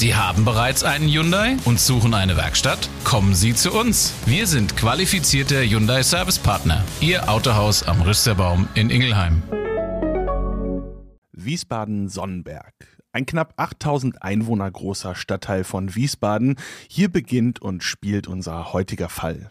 Sie haben bereits einen Hyundai und suchen eine Werkstatt? Kommen Sie zu uns. Wir sind qualifizierte Hyundai Service Partner. Ihr Autohaus am Rüsterbaum in Ingelheim. Wiesbaden-Sonnenberg. Ein knapp 8000 Einwohner großer Stadtteil von Wiesbaden. Hier beginnt und spielt unser heutiger Fall.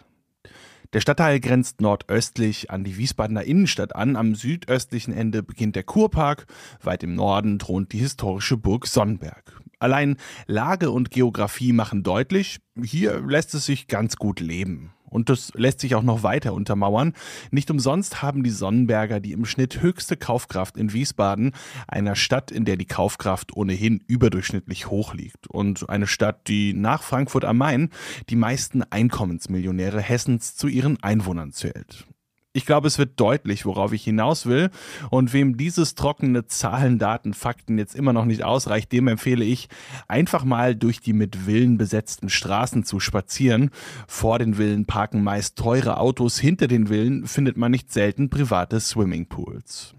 Der Stadtteil grenzt nordöstlich an die Wiesbadener Innenstadt an. Am südöstlichen Ende beginnt der Kurpark. Weit im Norden thront die historische Burg Sonnenberg. Allein Lage und Geografie machen deutlich, hier lässt es sich ganz gut leben. Und das lässt sich auch noch weiter untermauern. Nicht umsonst haben die Sonnenberger die im Schnitt höchste Kaufkraft in Wiesbaden, einer Stadt, in der die Kaufkraft ohnehin überdurchschnittlich hoch liegt. Und eine Stadt, die nach Frankfurt am Main die meisten Einkommensmillionäre Hessens zu ihren Einwohnern zählt. Ich glaube, es wird deutlich, worauf ich hinaus will. Und wem dieses trockene Zahlen, Daten, Fakten jetzt immer noch nicht ausreicht, dem empfehle ich, einfach mal durch die mit Villen besetzten Straßen zu spazieren. Vor den Villen parken meist teure Autos, hinter den Villen findet man nicht selten private Swimmingpools.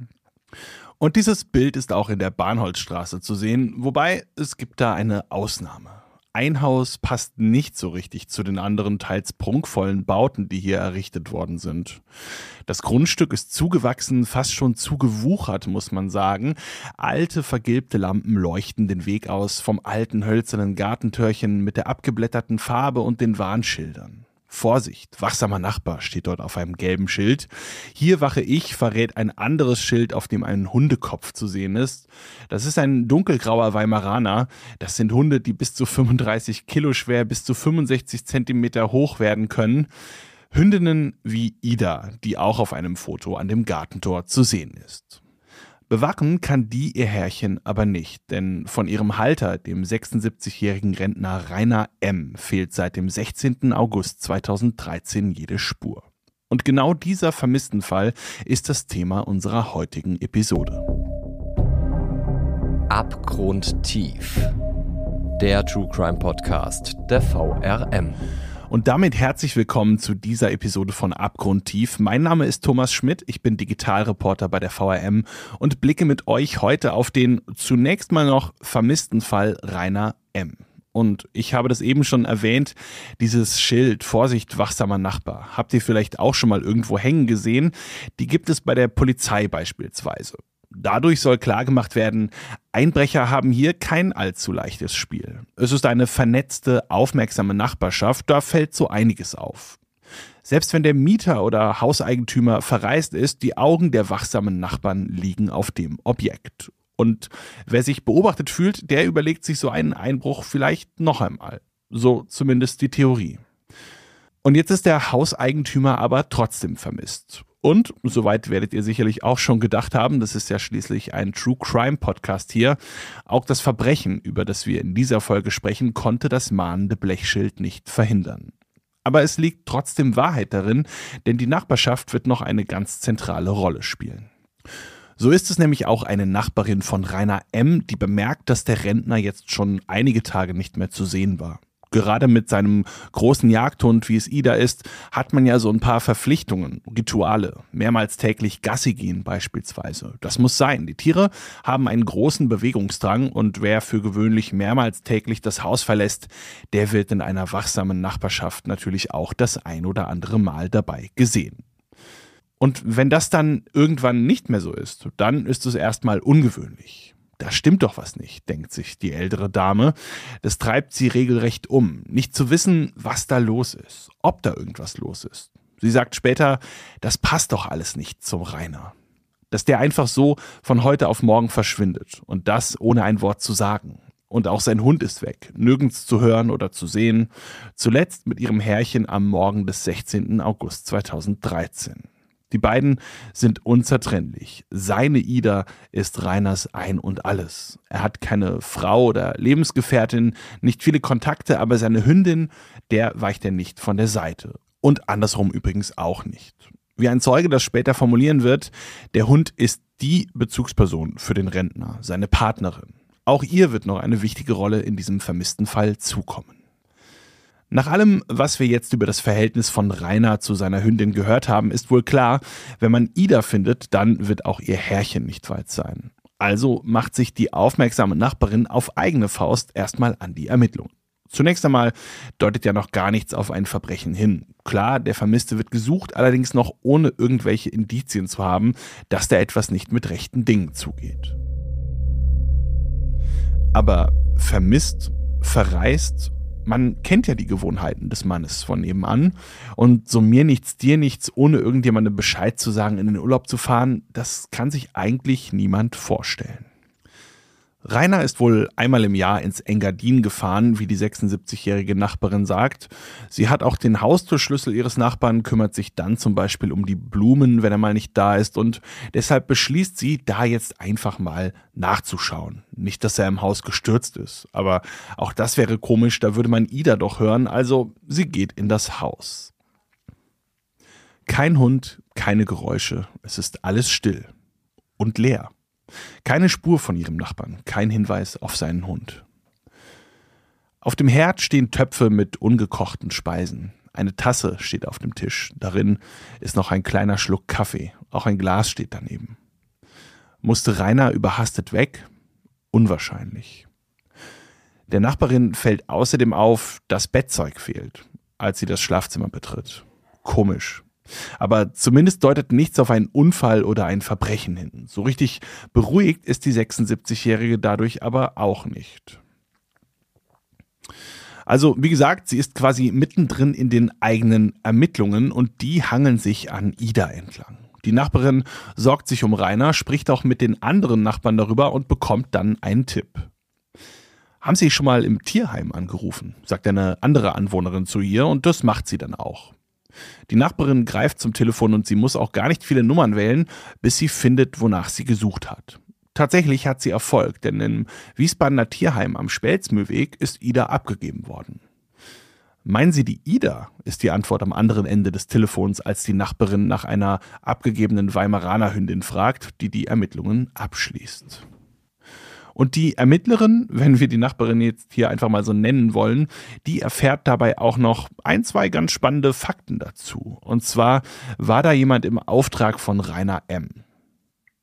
Und dieses Bild ist auch in der Bahnholzstraße zu sehen, wobei es gibt da eine Ausnahme. Ein Haus passt nicht so richtig zu den anderen teils prunkvollen Bauten, die hier errichtet worden sind. Das Grundstück ist zugewachsen, fast schon zugewuchert, muss man sagen. Alte, vergilbte Lampen leuchten den Weg aus vom alten hölzernen Gartentürchen mit der abgeblätterten Farbe und den Warnschildern. Vorsicht, wachsamer Nachbar steht dort auf einem gelben Schild. Hier wache ich verrät ein anderes Schild, auf dem ein Hundekopf zu sehen ist. Das ist ein dunkelgrauer Weimaraner. Das sind Hunde, die bis zu 35 Kilo schwer, bis zu 65 Zentimeter hoch werden können. Hündinnen wie Ida, die auch auf einem Foto an dem Gartentor zu sehen ist. Bewachen kann die ihr Herrchen aber nicht, denn von ihrem Halter, dem 76-jährigen Rentner Rainer M., fehlt seit dem 16. August 2013 jede Spur. Und genau dieser vermissten Fall ist das Thema unserer heutigen Episode. Abgrundtief. Der True Crime Podcast der VRM. Und damit herzlich willkommen zu dieser Episode von Abgrundtief. Mein Name ist Thomas Schmidt, ich bin Digitalreporter bei der VRM und blicke mit euch heute auf den zunächst mal noch vermissten Fall Rainer M. Und ich habe das eben schon erwähnt, dieses Schild, Vorsicht, wachsamer Nachbar, habt ihr vielleicht auch schon mal irgendwo hängen gesehen? Die gibt es bei der Polizei beispielsweise. Dadurch soll klargemacht werden, Einbrecher haben hier kein allzu leichtes Spiel. Es ist eine vernetzte, aufmerksame Nachbarschaft, da fällt so einiges auf. Selbst wenn der Mieter oder Hauseigentümer verreist ist, die Augen der wachsamen Nachbarn liegen auf dem Objekt. Und wer sich beobachtet fühlt, der überlegt sich so einen Einbruch vielleicht noch einmal. So zumindest die Theorie. Und jetzt ist der Hauseigentümer aber trotzdem vermisst. Und, soweit werdet ihr sicherlich auch schon gedacht haben, das ist ja schließlich ein True Crime Podcast hier, auch das Verbrechen, über das wir in dieser Folge sprechen, konnte das mahnende Blechschild nicht verhindern. Aber es liegt trotzdem Wahrheit darin, denn die Nachbarschaft wird noch eine ganz zentrale Rolle spielen. So ist es nämlich auch eine Nachbarin von Rainer M., die bemerkt, dass der Rentner jetzt schon einige Tage nicht mehr zu sehen war gerade mit seinem großen Jagdhund, wie es Ida ist, hat man ja so ein paar Verpflichtungen, Rituale. Mehrmals täglich Gassi gehen beispielsweise. Das muss sein. Die Tiere haben einen großen Bewegungsdrang und wer für gewöhnlich mehrmals täglich das Haus verlässt, der wird in einer wachsamen Nachbarschaft natürlich auch das ein oder andere Mal dabei gesehen. Und wenn das dann irgendwann nicht mehr so ist, dann ist es erstmal ungewöhnlich da stimmt doch was nicht, denkt sich die ältere Dame. Das treibt sie regelrecht um, nicht zu wissen, was da los ist, ob da irgendwas los ist. Sie sagt später, das passt doch alles nicht zum Rainer. Dass der einfach so von heute auf morgen verschwindet und das ohne ein Wort zu sagen. Und auch sein Hund ist weg, nirgends zu hören oder zu sehen, zuletzt mit ihrem Herrchen am Morgen des 16. August 2013. Die beiden sind unzertrennlich. Seine Ida ist Reiners Ein und Alles. Er hat keine Frau oder Lebensgefährtin, nicht viele Kontakte, aber seine Hündin, der weicht er nicht von der Seite. Und andersrum übrigens auch nicht. Wie ein Zeuge das später formulieren wird, der Hund ist die Bezugsperson für den Rentner, seine Partnerin. Auch ihr wird noch eine wichtige Rolle in diesem vermissten Fall zukommen. Nach allem, was wir jetzt über das Verhältnis von Rainer zu seiner Hündin gehört haben, ist wohl klar, wenn man Ida findet, dann wird auch ihr Herrchen nicht weit sein. Also macht sich die aufmerksame Nachbarin auf eigene Faust erstmal an die Ermittlungen. Zunächst einmal deutet ja noch gar nichts auf ein Verbrechen hin. Klar, der Vermisste wird gesucht, allerdings noch ohne irgendwelche Indizien zu haben, dass da etwas nicht mit rechten Dingen zugeht. Aber vermisst, verreist, man kennt ja die Gewohnheiten des Mannes von nebenan und so mir nichts, dir nichts, ohne irgendjemandem Bescheid zu sagen, in den Urlaub zu fahren, das kann sich eigentlich niemand vorstellen. Rainer ist wohl einmal im Jahr ins Engadin gefahren, wie die 76-jährige Nachbarin sagt. Sie hat auch den Haustürschlüssel ihres Nachbarn, kümmert sich dann zum Beispiel um die Blumen, wenn er mal nicht da ist und deshalb beschließt sie, da jetzt einfach mal nachzuschauen. Nicht, dass er im Haus gestürzt ist, aber auch das wäre komisch, da würde man Ida doch hören, also sie geht in das Haus. Kein Hund, keine Geräusche, es ist alles still und leer. Keine Spur von ihrem Nachbarn, kein Hinweis auf seinen Hund. Auf dem Herd stehen Töpfe mit ungekochten Speisen. Eine Tasse steht auf dem Tisch. Darin ist noch ein kleiner Schluck Kaffee. Auch ein Glas steht daneben. Musste Rainer überhastet weg? Unwahrscheinlich. Der Nachbarin fällt außerdem auf, dass Bettzeug fehlt, als sie das Schlafzimmer betritt. Komisch. Aber zumindest deutet nichts auf einen Unfall oder ein Verbrechen hin. So richtig beruhigt ist die 76-Jährige dadurch aber auch nicht. Also, wie gesagt, sie ist quasi mittendrin in den eigenen Ermittlungen und die hangeln sich an Ida entlang. Die Nachbarin sorgt sich um Rainer, spricht auch mit den anderen Nachbarn darüber und bekommt dann einen Tipp. Haben Sie schon mal im Tierheim angerufen? sagt eine andere Anwohnerin zu ihr und das macht sie dann auch. Die Nachbarin greift zum Telefon und sie muss auch gar nicht viele Nummern wählen, bis sie findet, wonach sie gesucht hat. Tatsächlich hat sie Erfolg, denn im Wiesbadener Tierheim am Spelzmühlweg ist Ida abgegeben worden. Meinen Sie, die Ida ist die Antwort am anderen Ende des Telefons, als die Nachbarin nach einer abgegebenen Weimaraner Hündin fragt, die die Ermittlungen abschließt. Und die Ermittlerin, wenn wir die Nachbarin jetzt hier einfach mal so nennen wollen, die erfährt dabei auch noch ein, zwei ganz spannende Fakten dazu. Und zwar war da jemand im Auftrag von Rainer M.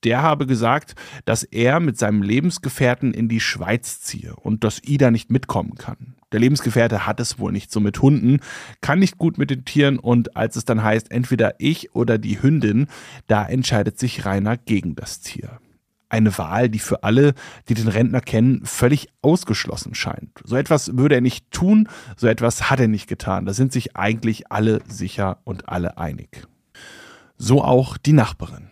Der habe gesagt, dass er mit seinem Lebensgefährten in die Schweiz ziehe und dass Ida nicht mitkommen kann. Der Lebensgefährte hat es wohl nicht so mit Hunden, kann nicht gut mit den Tieren und als es dann heißt, entweder ich oder die Hündin, da entscheidet sich Rainer gegen das Tier eine Wahl, die für alle, die den Rentner kennen, völlig ausgeschlossen scheint. So etwas würde er nicht tun, so etwas hat er nicht getan. Da sind sich eigentlich alle sicher und alle einig. So auch die Nachbarin.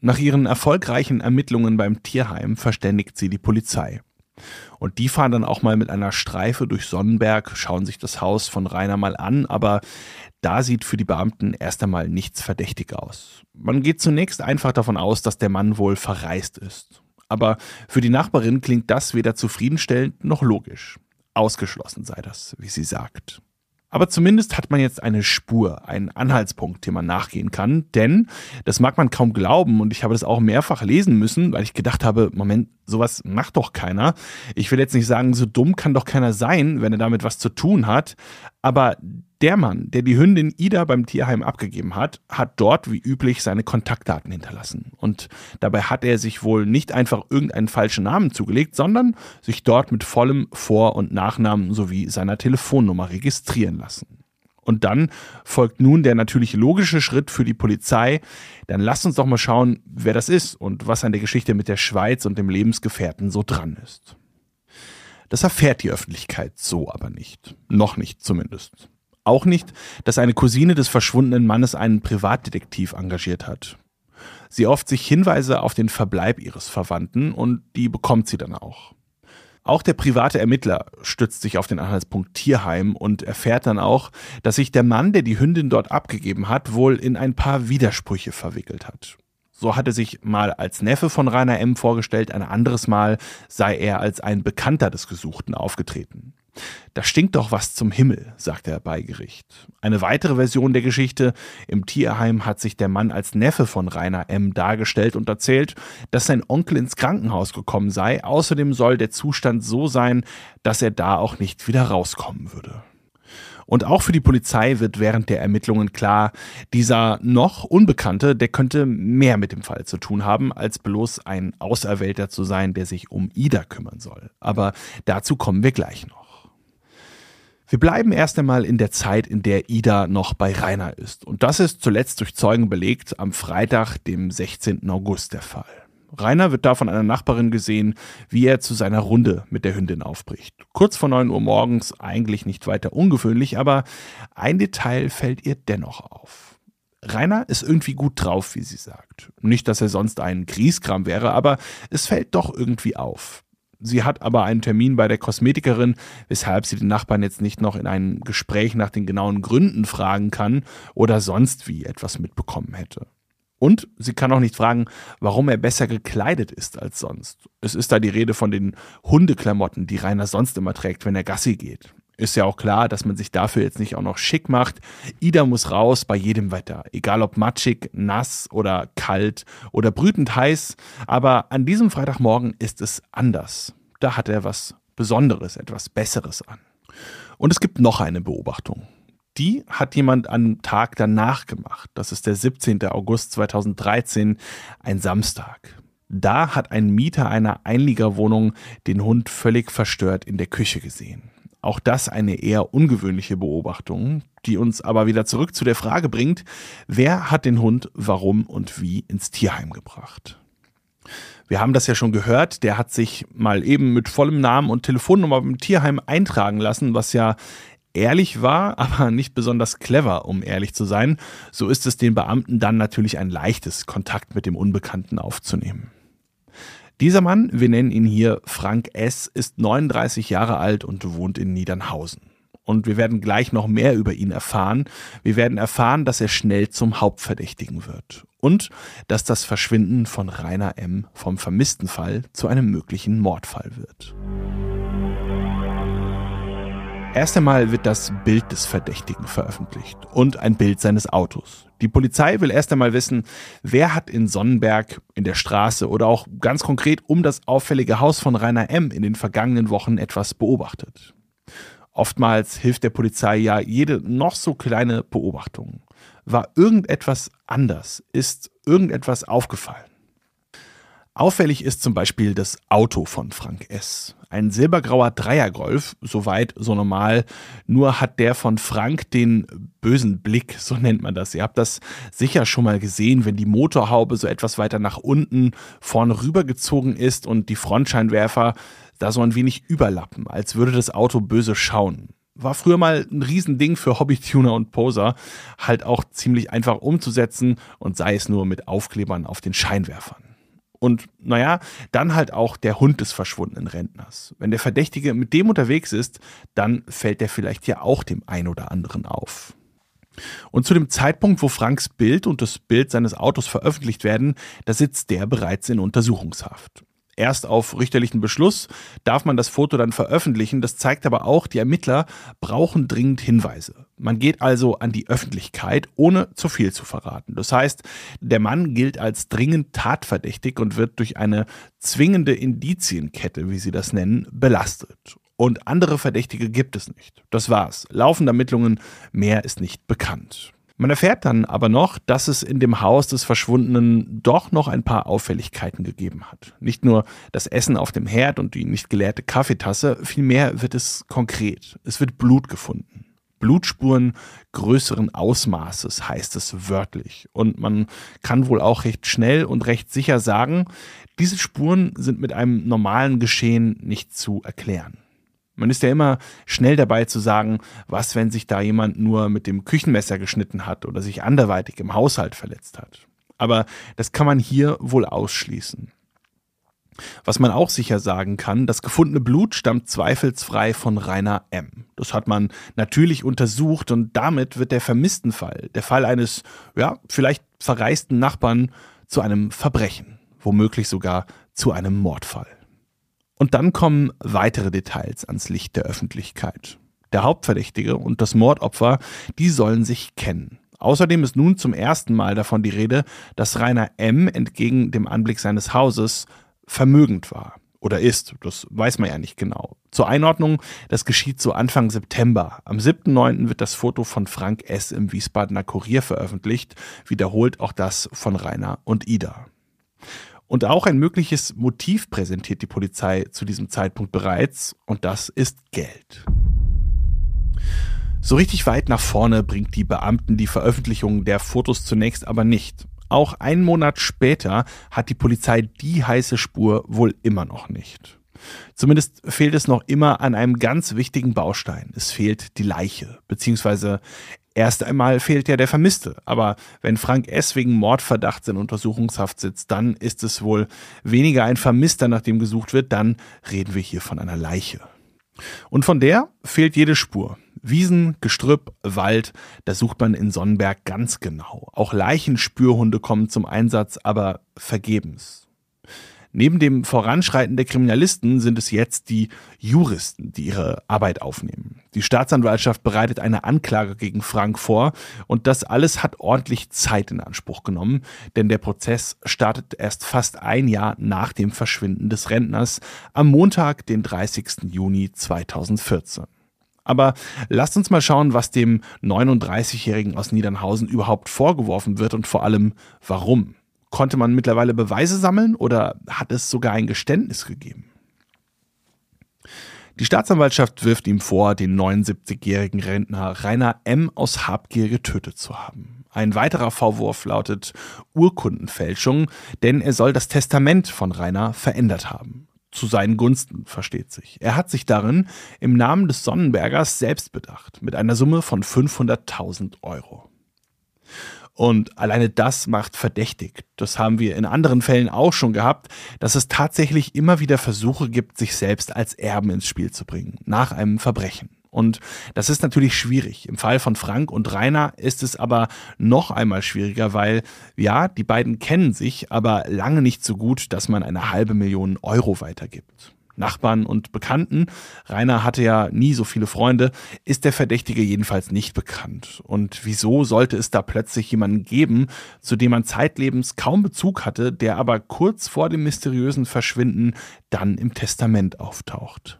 Nach ihren erfolgreichen Ermittlungen beim Tierheim verständigt sie die Polizei. Und die fahren dann auch mal mit einer Streife durch Sonnenberg, schauen sich das Haus von Rainer mal an, aber da sieht für die Beamten erst einmal nichts verdächtig aus. Man geht zunächst einfach davon aus, dass der Mann wohl verreist ist. Aber für die Nachbarin klingt das weder zufriedenstellend noch logisch. Ausgeschlossen sei das, wie sie sagt. Aber zumindest hat man jetzt eine Spur, einen Anhaltspunkt, dem man nachgehen kann. Denn, das mag man kaum glauben, und ich habe das auch mehrfach lesen müssen, weil ich gedacht habe, Moment, sowas macht doch keiner. Ich will jetzt nicht sagen, so dumm kann doch keiner sein, wenn er damit was zu tun hat. Aber der Mann, der die Hündin Ida beim Tierheim abgegeben hat, hat dort wie üblich seine Kontaktdaten hinterlassen. Und dabei hat er sich wohl nicht einfach irgendeinen falschen Namen zugelegt, sondern sich dort mit vollem Vor- und Nachnamen sowie seiner Telefonnummer registrieren lassen. Und dann folgt nun der natürlich logische Schritt für die Polizei. Dann lasst uns doch mal schauen, wer das ist und was an der Geschichte mit der Schweiz und dem Lebensgefährten so dran ist. Das erfährt die Öffentlichkeit so aber nicht. Noch nicht zumindest. Auch nicht, dass eine Cousine des verschwundenen Mannes einen Privatdetektiv engagiert hat. Sie hofft sich Hinweise auf den Verbleib ihres Verwandten und die bekommt sie dann auch. Auch der private Ermittler stützt sich auf den Anhaltspunkt Tierheim und erfährt dann auch, dass sich der Mann, der die Hündin dort abgegeben hat, wohl in ein paar Widersprüche verwickelt hat. So hatte sich mal als Neffe von Rainer M. vorgestellt, ein anderes Mal sei er als ein Bekannter des Gesuchten aufgetreten. Da stinkt doch was zum Himmel, sagt er bei Gericht. Eine weitere Version der Geschichte. Im Tierheim hat sich der Mann als Neffe von Rainer M. dargestellt und erzählt, dass sein Onkel ins Krankenhaus gekommen sei. Außerdem soll der Zustand so sein, dass er da auch nicht wieder rauskommen würde. Und auch für die Polizei wird während der Ermittlungen klar, dieser noch Unbekannte, der könnte mehr mit dem Fall zu tun haben, als bloß ein Auserwählter zu sein, der sich um Ida kümmern soll. Aber dazu kommen wir gleich noch. Wir bleiben erst einmal in der Zeit, in der Ida noch bei Rainer ist. Und das ist zuletzt durch Zeugen belegt am Freitag, dem 16. August der Fall. Rainer wird da von einer Nachbarin gesehen, wie er zu seiner Runde mit der Hündin aufbricht. Kurz vor 9 Uhr morgens, eigentlich nicht weiter ungewöhnlich, aber ein Detail fällt ihr dennoch auf. Rainer ist irgendwie gut drauf, wie sie sagt. Nicht, dass er sonst ein Grieskram wäre, aber es fällt doch irgendwie auf. Sie hat aber einen Termin bei der Kosmetikerin, weshalb sie den Nachbarn jetzt nicht noch in einem Gespräch nach den genauen Gründen fragen kann oder sonst wie etwas mitbekommen hätte. Und sie kann auch nicht fragen, warum er besser gekleidet ist als sonst. Es ist da die Rede von den Hundeklamotten, die Rainer sonst immer trägt, wenn er Gassi geht. Ist ja auch klar, dass man sich dafür jetzt nicht auch noch schick macht. Ida muss raus bei jedem Wetter, egal ob matschig, nass oder kalt oder brütend heiß. Aber an diesem Freitagmorgen ist es anders. Da hat er was Besonderes, etwas Besseres an. Und es gibt noch eine Beobachtung. Die hat jemand am Tag danach gemacht. Das ist der 17. August 2013, ein Samstag. Da hat ein Mieter einer Einliegerwohnung den Hund völlig verstört in der Küche gesehen. Auch das eine eher ungewöhnliche Beobachtung, die uns aber wieder zurück zu der Frage bringt, wer hat den Hund warum und wie ins Tierheim gebracht? Wir haben das ja schon gehört, der hat sich mal eben mit vollem Namen und Telefonnummer beim Tierheim eintragen lassen, was ja ehrlich war, aber nicht besonders clever, um ehrlich zu sein, so ist es den Beamten dann natürlich ein leichtes, Kontakt mit dem Unbekannten aufzunehmen. Dieser Mann, wir nennen ihn hier Frank S., ist 39 Jahre alt und wohnt in Niedernhausen. Und wir werden gleich noch mehr über ihn erfahren. Wir werden erfahren, dass er schnell zum Hauptverdächtigen wird. Und dass das Verschwinden von Rainer M. vom vermissten Fall zu einem möglichen Mordfall wird. Erst einmal wird das Bild des Verdächtigen veröffentlicht und ein Bild seines Autos. Die Polizei will erst einmal wissen, wer hat in Sonnenberg, in der Straße oder auch ganz konkret um das auffällige Haus von Rainer M. in den vergangenen Wochen etwas beobachtet. Oftmals hilft der Polizei ja jede noch so kleine Beobachtung. War irgendetwas anders? Ist irgendetwas aufgefallen? Auffällig ist zum Beispiel das Auto von Frank S. Ein silbergrauer Dreiergolf, soweit so normal, nur hat der von Frank den bösen Blick, so nennt man das. Ihr habt das sicher schon mal gesehen, wenn die Motorhaube so etwas weiter nach unten vorne rübergezogen ist und die Frontscheinwerfer da so ein wenig überlappen, als würde das Auto böse schauen war früher mal ein Riesending für Hobbytuner und Poser, halt auch ziemlich einfach umzusetzen und sei es nur mit Aufklebern auf den Scheinwerfern. Und naja, dann halt auch der Hund des verschwundenen Rentners. Wenn der Verdächtige mit dem unterwegs ist, dann fällt der vielleicht ja auch dem ein oder anderen auf. Und zu dem Zeitpunkt, wo Franks Bild und das Bild seines Autos veröffentlicht werden, da sitzt der bereits in Untersuchungshaft. Erst auf richterlichen Beschluss darf man das Foto dann veröffentlichen. Das zeigt aber auch, die Ermittler brauchen dringend Hinweise. Man geht also an die Öffentlichkeit, ohne zu viel zu verraten. Das heißt, der Mann gilt als dringend tatverdächtig und wird durch eine zwingende Indizienkette, wie sie das nennen, belastet. Und andere Verdächtige gibt es nicht. Das war's. Laufende Ermittlungen, mehr ist nicht bekannt. Man erfährt dann aber noch, dass es in dem Haus des Verschwundenen doch noch ein paar Auffälligkeiten gegeben hat. Nicht nur das Essen auf dem Herd und die nicht geleerte Kaffeetasse, vielmehr wird es konkret. Es wird Blut gefunden. Blutspuren größeren Ausmaßes heißt es wörtlich. Und man kann wohl auch recht schnell und recht sicher sagen, diese Spuren sind mit einem normalen Geschehen nicht zu erklären. Man ist ja immer schnell dabei zu sagen, was, wenn sich da jemand nur mit dem Küchenmesser geschnitten hat oder sich anderweitig im Haushalt verletzt hat. Aber das kann man hier wohl ausschließen. Was man auch sicher sagen kann, das gefundene Blut stammt zweifelsfrei von Rainer M. Das hat man natürlich untersucht und damit wird der Vermisstenfall, der Fall eines, ja, vielleicht verreisten Nachbarn zu einem Verbrechen, womöglich sogar zu einem Mordfall. Und dann kommen weitere Details ans Licht der Öffentlichkeit. Der Hauptverdächtige und das Mordopfer, die sollen sich kennen. Außerdem ist nun zum ersten Mal davon die Rede, dass Rainer M. entgegen dem Anblick seines Hauses vermögend war. oder ist. Das weiß man ja nicht genau. Zur Einordnung, das geschieht so Anfang September. Am 7.9. wird das Foto von Frank S. im Wiesbadener Kurier veröffentlicht, wiederholt auch das von Rainer und Ida. Und auch ein mögliches Motiv präsentiert die Polizei zu diesem Zeitpunkt bereits, und das ist Geld. So richtig weit nach vorne bringt die Beamten die Veröffentlichung der Fotos zunächst aber nicht. Auch einen Monat später hat die Polizei die heiße Spur wohl immer noch nicht. Zumindest fehlt es noch immer an einem ganz wichtigen Baustein. Es fehlt die Leiche, beziehungsweise erst einmal fehlt ja der Vermisste. Aber wenn Frank S. wegen Mordverdachts in Untersuchungshaft sitzt, dann ist es wohl weniger ein Vermisster, nach dem gesucht wird, dann reden wir hier von einer Leiche. Und von der fehlt jede Spur. Wiesen, Gestrüpp, Wald, da sucht man in Sonnenberg ganz genau. Auch Leichenspürhunde kommen zum Einsatz, aber vergebens. Neben dem Voranschreiten der Kriminalisten sind es jetzt die Juristen, die ihre Arbeit aufnehmen. Die Staatsanwaltschaft bereitet eine Anklage gegen Frank vor und das alles hat ordentlich Zeit in Anspruch genommen, denn der Prozess startet erst fast ein Jahr nach dem Verschwinden des Rentners am Montag, den 30. Juni 2014. Aber lasst uns mal schauen, was dem 39-Jährigen aus Niedernhausen überhaupt vorgeworfen wird und vor allem warum. Konnte man mittlerweile Beweise sammeln oder hat es sogar ein Geständnis gegeben? Die Staatsanwaltschaft wirft ihm vor, den 79-jährigen Rentner Rainer M. aus Habgier getötet zu haben. Ein weiterer Vorwurf lautet Urkundenfälschung, denn er soll das Testament von Rainer verändert haben. Zu seinen Gunsten, versteht sich. Er hat sich darin im Namen des Sonnenbergers selbst bedacht, mit einer Summe von 500.000 Euro. Und alleine das macht verdächtig. Das haben wir in anderen Fällen auch schon gehabt, dass es tatsächlich immer wieder Versuche gibt, sich selbst als Erben ins Spiel zu bringen, nach einem Verbrechen. Und das ist natürlich schwierig. Im Fall von Frank und Rainer ist es aber noch einmal schwieriger, weil ja, die beiden kennen sich, aber lange nicht so gut, dass man eine halbe Million Euro weitergibt. Nachbarn und Bekannten, Rainer hatte ja nie so viele Freunde, ist der Verdächtige jedenfalls nicht bekannt. Und wieso sollte es da plötzlich jemanden geben, zu dem man zeitlebens kaum Bezug hatte, der aber kurz vor dem mysteriösen Verschwinden dann im Testament auftaucht?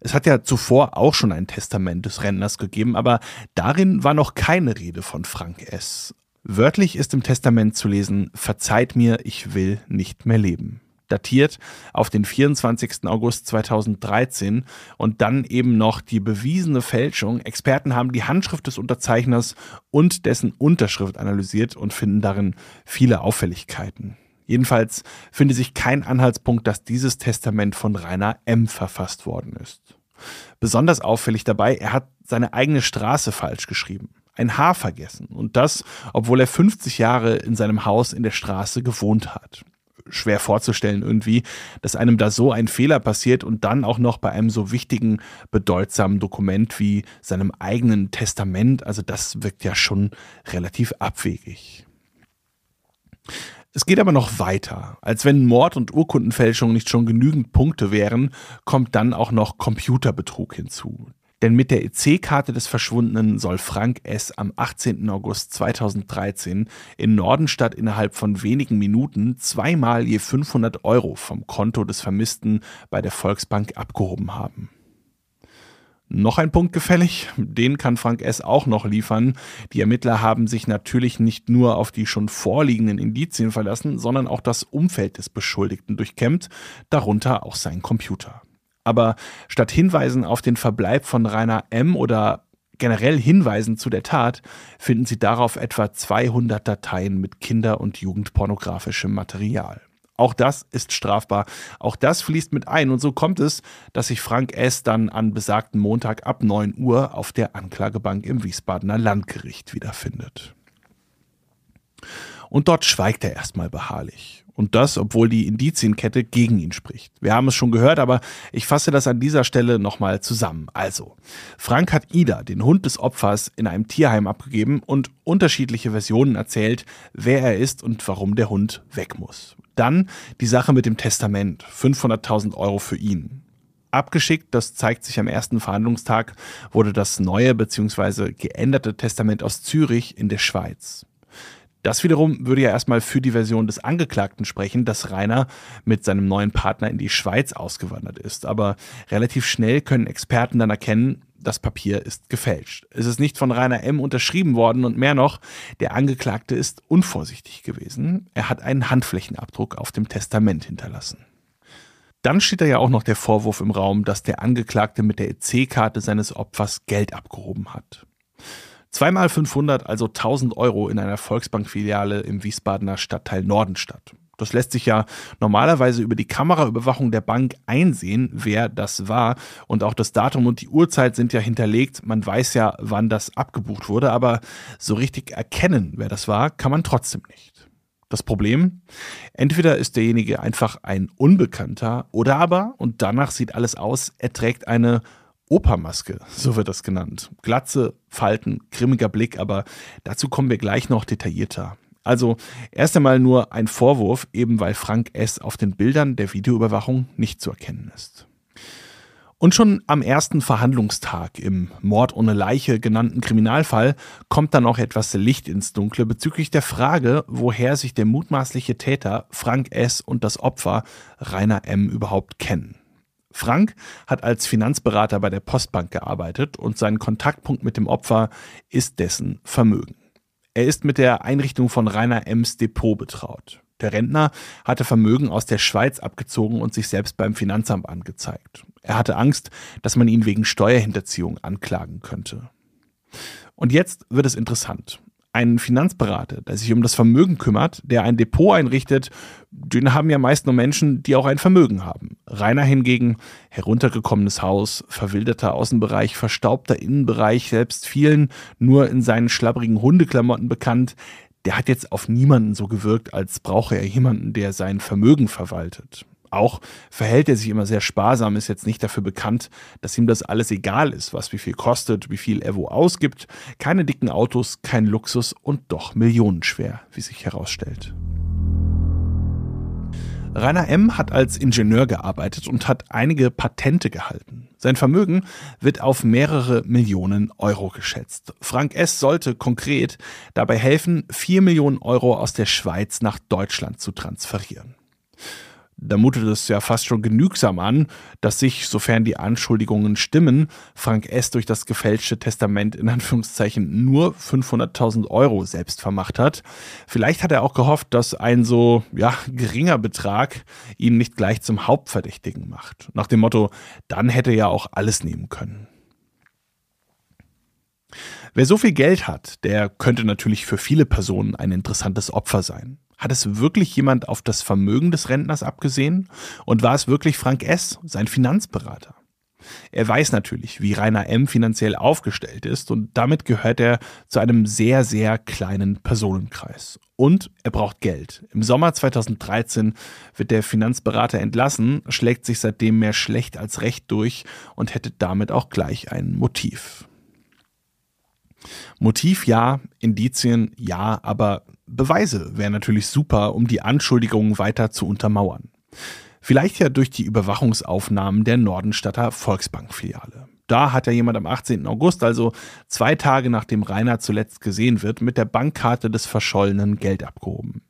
Es hat ja zuvor auch schon ein Testament des Rentners gegeben, aber darin war noch keine Rede von Frank S. Wörtlich ist im Testament zu lesen, verzeiht mir, ich will nicht mehr leben datiert auf den 24. August 2013 und dann eben noch die bewiesene Fälschung. Experten haben die Handschrift des Unterzeichners und dessen Unterschrift analysiert und finden darin viele Auffälligkeiten. Jedenfalls finde sich kein Anhaltspunkt, dass dieses Testament von Rainer M. verfasst worden ist. Besonders auffällig dabei, er hat seine eigene Straße falsch geschrieben ein Haar vergessen. Und das, obwohl er 50 Jahre in seinem Haus in der Straße gewohnt hat schwer vorzustellen irgendwie, dass einem da so ein Fehler passiert und dann auch noch bei einem so wichtigen, bedeutsamen Dokument wie seinem eigenen Testament. Also das wirkt ja schon relativ abwegig. Es geht aber noch weiter. Als wenn Mord und Urkundenfälschung nicht schon genügend Punkte wären, kommt dann auch noch Computerbetrug hinzu. Denn mit der EC-Karte des Verschwundenen soll Frank S. am 18. August 2013 in Nordenstadt innerhalb von wenigen Minuten zweimal je 500 Euro vom Konto des Vermissten bei der Volksbank abgehoben haben. Noch ein Punkt gefällig, den kann Frank S. auch noch liefern. Die Ermittler haben sich natürlich nicht nur auf die schon vorliegenden Indizien verlassen, sondern auch das Umfeld des Beschuldigten durchkämmt, darunter auch sein Computer. Aber statt Hinweisen auf den Verbleib von Rainer M. oder generell Hinweisen zu der Tat, finden Sie darauf etwa 200 Dateien mit kinder- und jugendpornografischem Material. Auch das ist strafbar. Auch das fließt mit ein. Und so kommt es, dass sich Frank S. dann an besagten Montag ab 9 Uhr auf der Anklagebank im Wiesbadener Landgericht wiederfindet. Und dort schweigt er erstmal beharrlich. Und das, obwohl die Indizienkette gegen ihn spricht. Wir haben es schon gehört, aber ich fasse das an dieser Stelle nochmal zusammen. Also, Frank hat Ida, den Hund des Opfers, in einem Tierheim abgegeben und unterschiedliche Versionen erzählt, wer er ist und warum der Hund weg muss. Dann die Sache mit dem Testament, 500.000 Euro für ihn. Abgeschickt, das zeigt sich am ersten Verhandlungstag, wurde das neue bzw. geänderte Testament aus Zürich in der Schweiz. Das wiederum würde ja erstmal für die Version des Angeklagten sprechen, dass Rainer mit seinem neuen Partner in die Schweiz ausgewandert ist. Aber relativ schnell können Experten dann erkennen, das Papier ist gefälscht. Es ist nicht von Rainer M. unterschrieben worden und mehr noch, der Angeklagte ist unvorsichtig gewesen. Er hat einen Handflächenabdruck auf dem Testament hinterlassen. Dann steht da ja auch noch der Vorwurf im Raum, dass der Angeklagte mit der EC-Karte seines Opfers Geld abgehoben hat. Zweimal 500, also 1000 Euro in einer Volksbankfiliale im Wiesbadener Stadtteil Nordenstadt. Das lässt sich ja normalerweise über die Kameraüberwachung der Bank einsehen, wer das war. Und auch das Datum und die Uhrzeit sind ja hinterlegt. Man weiß ja, wann das abgebucht wurde, aber so richtig erkennen, wer das war, kann man trotzdem nicht. Das Problem? Entweder ist derjenige einfach ein Unbekannter oder aber, und danach sieht alles aus, er trägt eine Opermaske, so wird das genannt. Glatze, Falten, grimmiger Blick, aber dazu kommen wir gleich noch detaillierter. Also erst einmal nur ein Vorwurf, eben weil Frank S. auf den Bildern der Videoüberwachung nicht zu erkennen ist. Und schon am ersten Verhandlungstag im Mord ohne Leiche genannten Kriminalfall kommt dann auch etwas Licht ins Dunkle bezüglich der Frage, woher sich der mutmaßliche Täter Frank S. und das Opfer Rainer M. überhaupt kennen. Frank hat als Finanzberater bei der Postbank gearbeitet und sein Kontaktpunkt mit dem Opfer ist dessen Vermögen. Er ist mit der Einrichtung von Rainer M.'s Depot betraut. Der Rentner hatte Vermögen aus der Schweiz abgezogen und sich selbst beim Finanzamt angezeigt. Er hatte Angst, dass man ihn wegen Steuerhinterziehung anklagen könnte. Und jetzt wird es interessant. Ein Finanzberater, der sich um das Vermögen kümmert, der ein Depot einrichtet, den haben ja meist nur Menschen, die auch ein Vermögen haben. Rainer hingegen, heruntergekommenes Haus, verwilderter Außenbereich, verstaubter Innenbereich, selbst vielen nur in seinen schlabbrigen Hundeklamotten bekannt, der hat jetzt auf niemanden so gewirkt, als brauche er jemanden, der sein Vermögen verwaltet. Auch verhält er sich immer sehr sparsam, ist jetzt nicht dafür bekannt, dass ihm das alles egal ist, was wie viel kostet, wie viel er wo ausgibt. Keine dicken Autos, kein Luxus und doch millionenschwer, wie sich herausstellt. Rainer M. hat als Ingenieur gearbeitet und hat einige Patente gehalten. Sein Vermögen wird auf mehrere Millionen Euro geschätzt. Frank S. sollte konkret dabei helfen, vier Millionen Euro aus der Schweiz nach Deutschland zu transferieren. Da mutet es ja fast schon genügsam an, dass sich, sofern die Anschuldigungen stimmen, Frank S. durch das gefälschte Testament in Anführungszeichen nur 500.000 Euro selbst vermacht hat. Vielleicht hat er auch gehofft, dass ein so, ja, geringer Betrag ihn nicht gleich zum Hauptverdächtigen macht. Nach dem Motto, dann hätte er ja auch alles nehmen können. Wer so viel Geld hat, der könnte natürlich für viele Personen ein interessantes Opfer sein. Hat es wirklich jemand auf das Vermögen des Rentners abgesehen? Und war es wirklich Frank S., sein Finanzberater? Er weiß natürlich, wie Rainer M. finanziell aufgestellt ist und damit gehört er zu einem sehr, sehr kleinen Personenkreis. Und er braucht Geld. Im Sommer 2013 wird der Finanzberater entlassen, schlägt sich seitdem mehr schlecht als recht durch und hätte damit auch gleich ein Motiv. Motiv ja, Indizien ja, aber Beweise wären natürlich super, um die Anschuldigungen weiter zu untermauern. Vielleicht ja durch die Überwachungsaufnahmen der Nordenstadter Volksbankfiliale. Da hat ja jemand am 18. August, also zwei Tage nachdem Rainer zuletzt gesehen wird, mit der Bankkarte des verschollenen Geld abgehoben.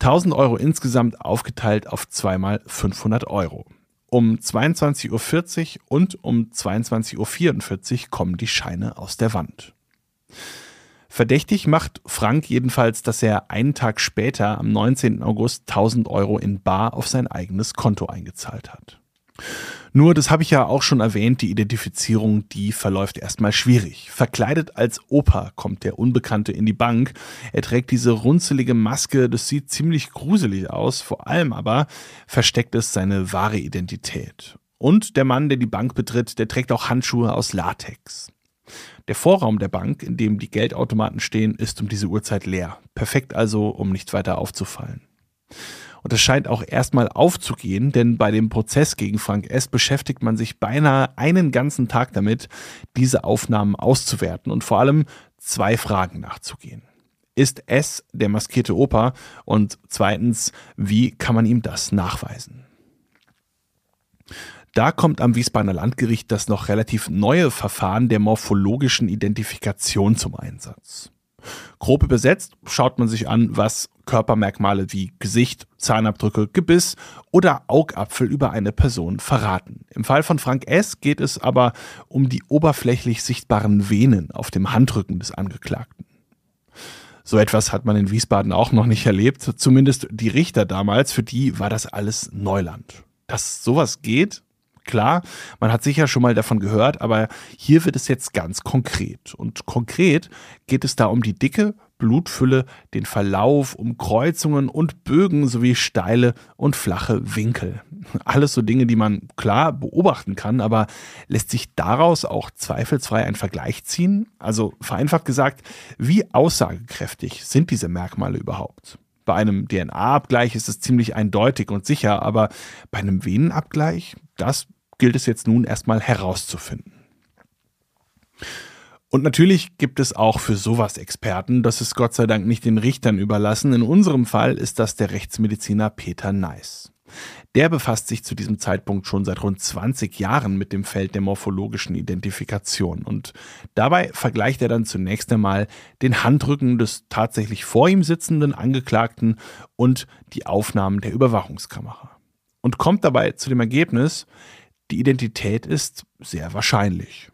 1000 Euro insgesamt aufgeteilt auf zweimal 500 Euro. Um 22.40 Uhr und um 22.44 Uhr kommen die Scheine aus der Wand. Verdächtig macht Frank jedenfalls, dass er einen Tag später, am 19. August, 1000 Euro in Bar auf sein eigenes Konto eingezahlt hat. Nur, das habe ich ja auch schon erwähnt, die Identifizierung, die verläuft erstmal schwierig. Verkleidet als Opa kommt der Unbekannte in die Bank. Er trägt diese runzelige Maske, das sieht ziemlich gruselig aus, vor allem aber versteckt es seine wahre Identität. Und der Mann, der die Bank betritt, der trägt auch Handschuhe aus Latex. Der Vorraum der Bank, in dem die Geldautomaten stehen, ist um diese Uhrzeit leer. Perfekt also, um nicht weiter aufzufallen. Und es scheint auch erstmal aufzugehen, denn bei dem Prozess gegen Frank S. beschäftigt man sich beinahe einen ganzen Tag damit, diese Aufnahmen auszuwerten und vor allem zwei Fragen nachzugehen. Ist S der maskierte Opa? Und zweitens, wie kann man ihm das nachweisen? Da kommt am Wiesbadener Landgericht das noch relativ neue Verfahren der morphologischen Identifikation zum Einsatz. Grob übersetzt schaut man sich an, was Körpermerkmale wie Gesicht, Zahnabdrücke, Gebiss oder Augapfel über eine Person verraten. Im Fall von Frank S. geht es aber um die oberflächlich sichtbaren Venen auf dem Handrücken des Angeklagten. So etwas hat man in Wiesbaden auch noch nicht erlebt, zumindest die Richter damals, für die war das alles Neuland. Dass sowas geht, klar, man hat sicher schon mal davon gehört, aber hier wird es jetzt ganz konkret. Und konkret geht es da um die dicke, Blutfülle, den Verlauf, um Kreuzungen und Bögen sowie steile und flache Winkel. Alles so Dinge, die man klar beobachten kann, aber lässt sich daraus auch zweifelsfrei ein Vergleich ziehen? Also vereinfacht gesagt, wie aussagekräftig sind diese Merkmale überhaupt? Bei einem DNA-Abgleich ist es ziemlich eindeutig und sicher, aber bei einem Venenabgleich, das gilt es jetzt nun erstmal herauszufinden. Und natürlich gibt es auch für sowas Experten, das ist Gott sei Dank nicht den Richtern überlassen. In unserem Fall ist das der Rechtsmediziner Peter Neiss. Der befasst sich zu diesem Zeitpunkt schon seit rund 20 Jahren mit dem Feld der morphologischen Identifikation und dabei vergleicht er dann zunächst einmal den Handrücken des tatsächlich vor ihm sitzenden Angeklagten und die Aufnahmen der Überwachungskamera und kommt dabei zu dem Ergebnis, die Identität ist sehr wahrscheinlich.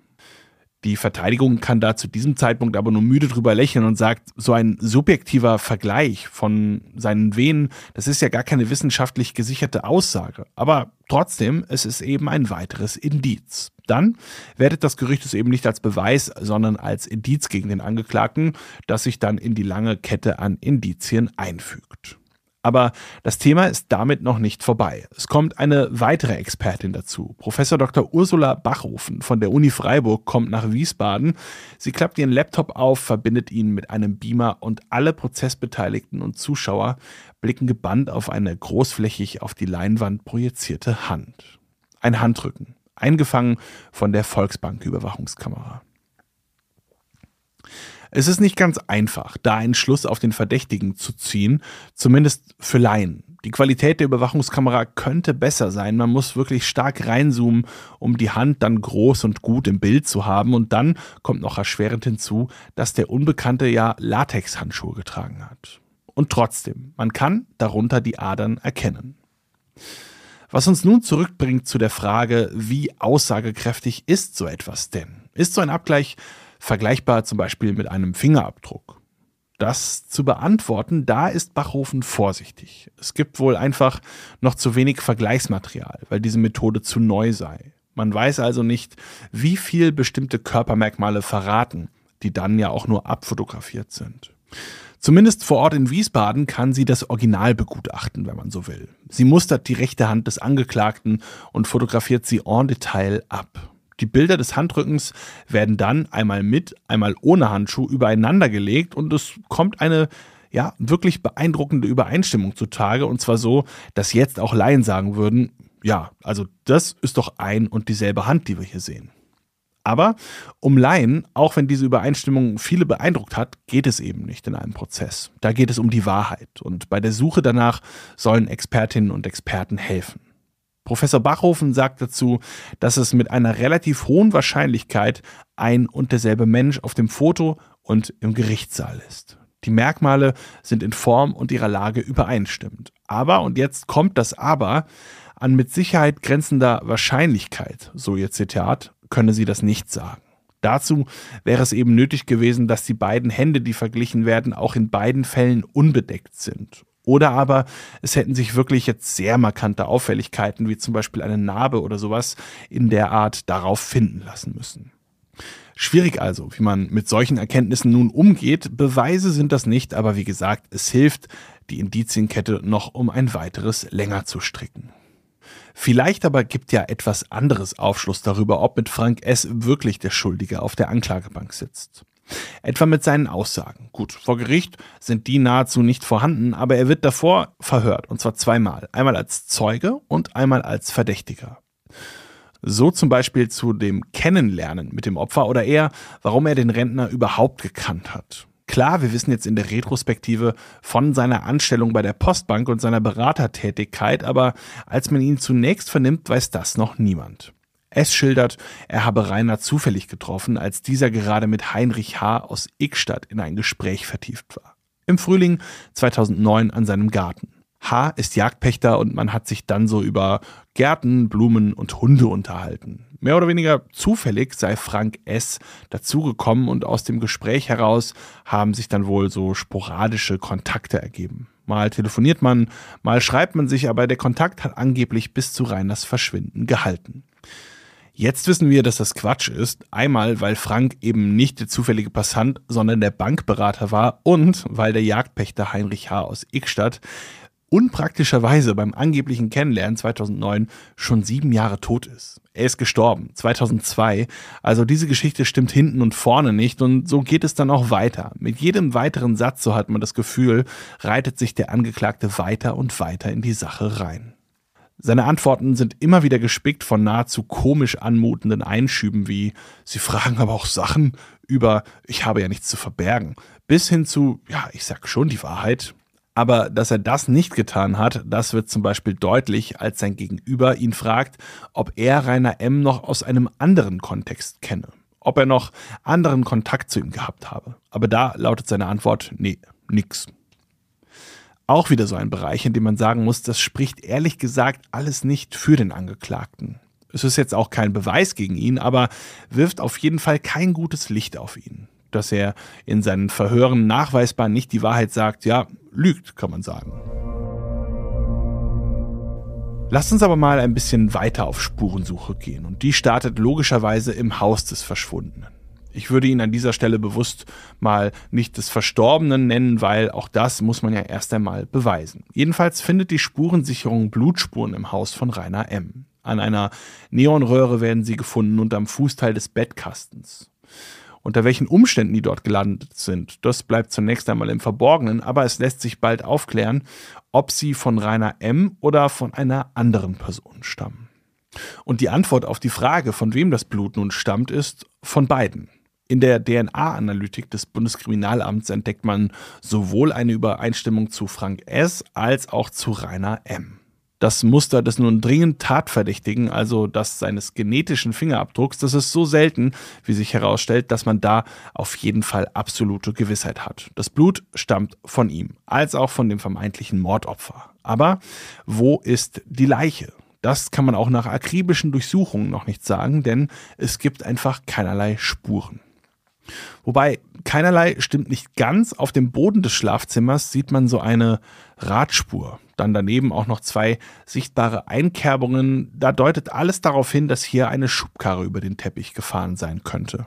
Die Verteidigung kann da zu diesem Zeitpunkt aber nur müde drüber lächeln und sagt, so ein subjektiver Vergleich von seinen Venen, das ist ja gar keine wissenschaftlich gesicherte Aussage. Aber trotzdem, es ist eben ein weiteres Indiz. Dann wertet das Gerücht es eben nicht als Beweis, sondern als Indiz gegen den Angeklagten, das sich dann in die lange Kette an Indizien einfügt. Aber das Thema ist damit noch nicht vorbei. Es kommt eine weitere Expertin dazu. Professor Dr. Ursula Bachhofen von der Uni Freiburg kommt nach Wiesbaden. Sie klappt ihren Laptop auf, verbindet ihn mit einem Beamer und alle Prozessbeteiligten und Zuschauer blicken gebannt auf eine großflächig auf die Leinwand projizierte Hand. Ein Handrücken, eingefangen von der Volksbank-Überwachungskamera. Es ist nicht ganz einfach, da einen Schluss auf den Verdächtigen zu ziehen, zumindest für Laien. Die Qualität der Überwachungskamera könnte besser sein. Man muss wirklich stark reinzoomen, um die Hand dann groß und gut im Bild zu haben. Und dann kommt noch erschwerend hinzu, dass der Unbekannte ja Latexhandschuhe getragen hat. Und trotzdem, man kann darunter die Adern erkennen. Was uns nun zurückbringt zu der Frage, wie aussagekräftig ist so etwas denn? Ist so ein Abgleich vergleichbar zum Beispiel mit einem Fingerabdruck. Das zu beantworten, da ist Bachhofen vorsichtig. Es gibt wohl einfach noch zu wenig Vergleichsmaterial, weil diese Methode zu neu sei. Man weiß also nicht, wie viel bestimmte Körpermerkmale verraten, die dann ja auch nur abfotografiert sind. Zumindest vor Ort in Wiesbaden kann sie das Original begutachten, wenn man so will. Sie mustert die rechte Hand des Angeklagten und fotografiert sie en Detail ab. Die Bilder des Handrückens werden dann einmal mit, einmal ohne Handschuh übereinander gelegt und es kommt eine ja, wirklich beeindruckende Übereinstimmung zutage und zwar so, dass jetzt auch Laien sagen würden, ja, also das ist doch ein und dieselbe Hand, die wir hier sehen. Aber um Laien, auch wenn diese Übereinstimmung viele beeindruckt hat, geht es eben nicht in einem Prozess. Da geht es um die Wahrheit und bei der Suche danach sollen Expertinnen und Experten helfen. Professor Bachhofen sagt dazu, dass es mit einer relativ hohen Wahrscheinlichkeit ein und derselbe Mensch auf dem Foto und im Gerichtssaal ist. Die Merkmale sind in Form und ihrer Lage übereinstimmend. Aber, und jetzt kommt das Aber, an mit Sicherheit grenzender Wahrscheinlichkeit, so ihr Zitat, könne sie das nicht sagen. Dazu wäre es eben nötig gewesen, dass die beiden Hände, die verglichen werden, auch in beiden Fällen unbedeckt sind. Oder aber es hätten sich wirklich jetzt sehr markante Auffälligkeiten, wie zum Beispiel eine Narbe oder sowas, in der Art darauf finden lassen müssen. Schwierig also, wie man mit solchen Erkenntnissen nun umgeht. Beweise sind das nicht, aber wie gesagt, es hilft, die Indizienkette noch um ein weiteres länger zu stricken. Vielleicht aber gibt ja etwas anderes Aufschluss darüber, ob mit Frank S. wirklich der Schuldige auf der Anklagebank sitzt. Etwa mit seinen Aussagen. Gut, vor Gericht sind die nahezu nicht vorhanden, aber er wird davor verhört, und zwar zweimal. Einmal als Zeuge und einmal als Verdächtiger. So zum Beispiel zu dem Kennenlernen mit dem Opfer oder eher, warum er den Rentner überhaupt gekannt hat. Klar, wir wissen jetzt in der Retrospektive von seiner Anstellung bei der Postbank und seiner Beratertätigkeit, aber als man ihn zunächst vernimmt, weiß das noch niemand. S schildert, er habe Rainer zufällig getroffen, als dieser gerade mit Heinrich H. aus Ickstadt in ein Gespräch vertieft war. Im Frühling 2009 an seinem Garten. H. ist Jagdpächter und man hat sich dann so über Gärten, Blumen und Hunde unterhalten. Mehr oder weniger zufällig sei Frank S. dazugekommen und aus dem Gespräch heraus haben sich dann wohl so sporadische Kontakte ergeben. Mal telefoniert man, mal schreibt man sich, aber der Kontakt hat angeblich bis zu Reiners Verschwinden gehalten. Jetzt wissen wir, dass das Quatsch ist. Einmal, weil Frank eben nicht der zufällige Passant, sondern der Bankberater war und weil der Jagdpächter Heinrich H. aus Ickstadt unpraktischerweise beim angeblichen Kennenlernen 2009 schon sieben Jahre tot ist. Er ist gestorben, 2002. Also diese Geschichte stimmt hinten und vorne nicht und so geht es dann auch weiter. Mit jedem weiteren Satz, so hat man das Gefühl, reitet sich der Angeklagte weiter und weiter in die Sache rein. Seine Antworten sind immer wieder gespickt von nahezu komisch anmutenden Einschüben wie Sie fragen aber auch Sachen über Ich habe ja nichts zu verbergen, bis hin zu Ja, ich sag schon die Wahrheit. Aber dass er das nicht getan hat, das wird zum Beispiel deutlich, als sein Gegenüber ihn fragt, ob er Rainer M. noch aus einem anderen Kontext kenne, ob er noch anderen Kontakt zu ihm gehabt habe. Aber da lautet seine Antwort, nee, nix. Auch wieder so ein Bereich, in dem man sagen muss, das spricht ehrlich gesagt alles nicht für den Angeklagten. Es ist jetzt auch kein Beweis gegen ihn, aber wirft auf jeden Fall kein gutes Licht auf ihn. Dass er in seinen Verhören nachweisbar nicht die Wahrheit sagt, ja, lügt, kann man sagen. Lasst uns aber mal ein bisschen weiter auf Spurensuche gehen und die startet logischerweise im Haus des Verschwundenen. Ich würde ihn an dieser Stelle bewusst mal nicht des Verstorbenen nennen, weil auch das muss man ja erst einmal beweisen. Jedenfalls findet die Spurensicherung Blutspuren im Haus von Rainer M. An einer Neonröhre werden sie gefunden und am Fußteil des Bettkastens. Unter welchen Umständen die dort gelandet sind, das bleibt zunächst einmal im Verborgenen, aber es lässt sich bald aufklären, ob sie von Rainer M. oder von einer anderen Person stammen. Und die Antwort auf die Frage, von wem das Blut nun stammt, ist von beiden. In der DNA-Analytik des Bundeskriminalamts entdeckt man sowohl eine Übereinstimmung zu Frank S. als auch zu Rainer M. Das Muster des nun dringend Tatverdächtigen, also das seines genetischen Fingerabdrucks, das ist so selten, wie sich herausstellt, dass man da auf jeden Fall absolute Gewissheit hat. Das Blut stammt von ihm, als auch von dem vermeintlichen Mordopfer. Aber wo ist die Leiche? Das kann man auch nach akribischen Durchsuchungen noch nicht sagen, denn es gibt einfach keinerlei Spuren. Wobei keinerlei stimmt nicht ganz. Auf dem Boden des Schlafzimmers sieht man so eine Radspur. Dann daneben auch noch zwei sichtbare Einkerbungen. Da deutet alles darauf hin, dass hier eine Schubkarre über den Teppich gefahren sein könnte.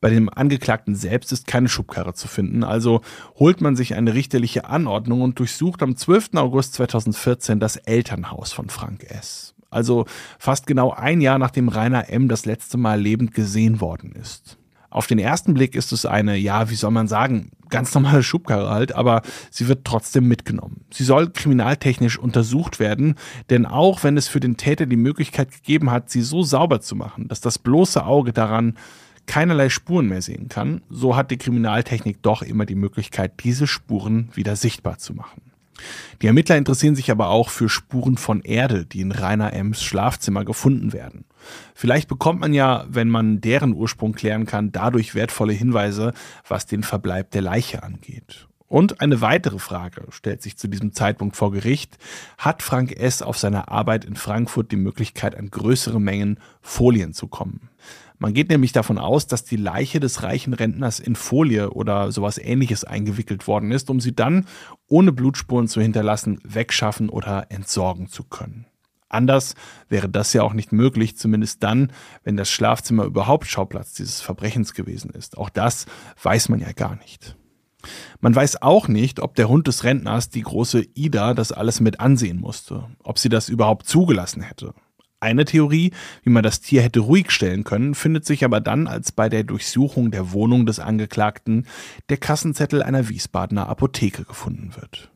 Bei dem Angeklagten selbst ist keine Schubkarre zu finden, also holt man sich eine richterliche Anordnung und durchsucht am 12. August 2014 das Elternhaus von Frank S. Also fast genau ein Jahr nachdem Rainer M. das letzte Mal lebend gesehen worden ist. Auf den ersten Blick ist es eine, ja, wie soll man sagen, ganz normale Schubkarre halt, aber sie wird trotzdem mitgenommen. Sie soll kriminaltechnisch untersucht werden, denn auch wenn es für den Täter die Möglichkeit gegeben hat, sie so sauber zu machen, dass das bloße Auge daran keinerlei Spuren mehr sehen kann, so hat die Kriminaltechnik doch immer die Möglichkeit, diese Spuren wieder sichtbar zu machen. Die Ermittler interessieren sich aber auch für Spuren von Erde, die in Rainer Ems Schlafzimmer gefunden werden. Vielleicht bekommt man ja, wenn man deren Ursprung klären kann, dadurch wertvolle Hinweise, was den Verbleib der Leiche angeht. Und eine weitere Frage stellt sich zu diesem Zeitpunkt vor Gericht. Hat Frank S. auf seiner Arbeit in Frankfurt die Möglichkeit, an größere Mengen Folien zu kommen? Man geht nämlich davon aus, dass die Leiche des reichen Rentners in Folie oder sowas ähnliches eingewickelt worden ist, um sie dann, ohne Blutspuren zu hinterlassen, wegschaffen oder entsorgen zu können. Anders wäre das ja auch nicht möglich, zumindest dann, wenn das Schlafzimmer überhaupt Schauplatz dieses Verbrechens gewesen ist. Auch das weiß man ja gar nicht. Man weiß auch nicht, ob der Hund des Rentners, die große Ida, das alles mit ansehen musste, ob sie das überhaupt zugelassen hätte. Eine Theorie, wie man das Tier hätte ruhig stellen können, findet sich aber dann, als bei der Durchsuchung der Wohnung des Angeklagten der Kassenzettel einer Wiesbadener Apotheke gefunden wird.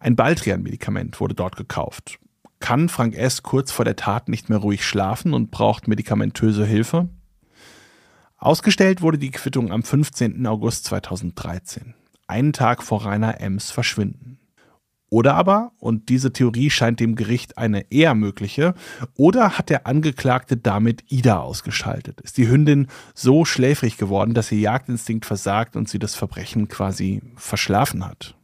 Ein Baldrian-Medikament wurde dort gekauft. Kann Frank S. kurz vor der Tat nicht mehr ruhig schlafen und braucht medikamentöse Hilfe? Ausgestellt wurde die Quittung am 15. August 2013, einen Tag vor Rainer Ems Verschwinden. Oder aber, und diese Theorie scheint dem Gericht eine eher mögliche, oder hat der Angeklagte damit Ida ausgeschaltet? Ist die Hündin so schläfrig geworden, dass ihr Jagdinstinkt versagt und sie das Verbrechen quasi verschlafen hat?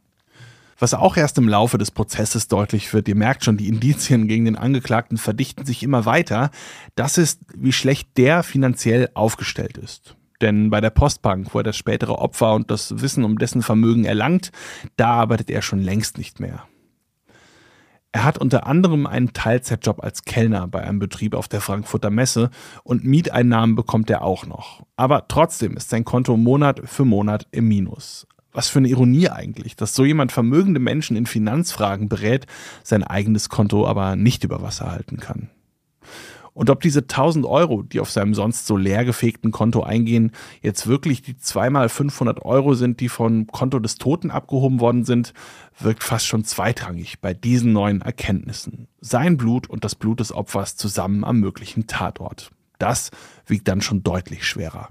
Was auch erst im Laufe des Prozesses deutlich wird, ihr merkt schon, die Indizien gegen den Angeklagten verdichten sich immer weiter, das ist, wie schlecht der finanziell aufgestellt ist. Denn bei der Postbank, wo er das spätere Opfer und das Wissen um dessen Vermögen erlangt, da arbeitet er schon längst nicht mehr. Er hat unter anderem einen Teilzeitjob als Kellner bei einem Betrieb auf der Frankfurter Messe und Mieteinnahmen bekommt er auch noch. Aber trotzdem ist sein Konto Monat für Monat im Minus. Was für eine Ironie eigentlich, dass so jemand vermögende Menschen in Finanzfragen berät, sein eigenes Konto aber nicht über Wasser halten kann. Und ob diese 1000 Euro, die auf seinem sonst so leergefegten Konto eingehen, jetzt wirklich die zweimal 500 Euro sind, die vom Konto des Toten abgehoben worden sind, wirkt fast schon zweitrangig bei diesen neuen Erkenntnissen. Sein Blut und das Blut des Opfers zusammen am möglichen Tatort. Das wiegt dann schon deutlich schwerer.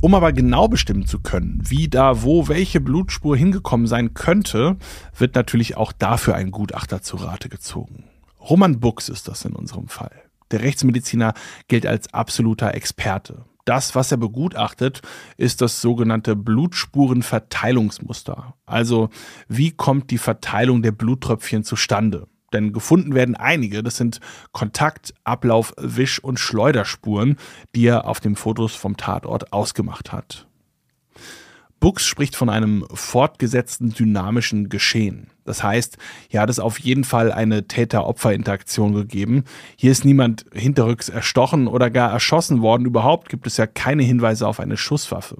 Um aber genau bestimmen zu können, wie da wo welche Blutspur hingekommen sein könnte, wird natürlich auch dafür ein Gutachter zu Rate gezogen. Roman Buchs ist das in unserem Fall. Der Rechtsmediziner gilt als absoluter Experte. Das, was er begutachtet, ist das sogenannte Blutspurenverteilungsmuster. Also, wie kommt die Verteilung der Bluttröpfchen zustande? Denn gefunden werden einige, das sind Kontakt, Ablauf, Wisch- und Schleuderspuren, die er auf den Fotos vom Tatort ausgemacht hat. Books spricht von einem fortgesetzten dynamischen Geschehen. Das heißt, hier hat es auf jeden Fall eine Täter-Opfer-Interaktion gegeben. Hier ist niemand hinterrücks erstochen oder gar erschossen worden. Überhaupt gibt es ja keine Hinweise auf eine Schusswaffe.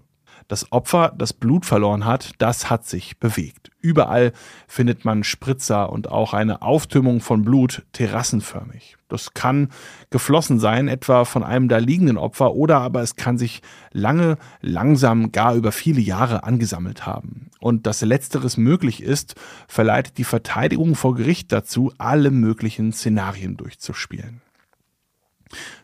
Das Opfer, das Blut verloren hat, das hat sich bewegt. Überall findet man Spritzer und auch eine Auftürmung von Blut terrassenförmig. Das kann geflossen sein, etwa von einem da liegenden Opfer, oder aber es kann sich lange, langsam, gar über viele Jahre angesammelt haben. Und dass letzteres möglich ist, verleitet die Verteidigung vor Gericht dazu, alle möglichen Szenarien durchzuspielen.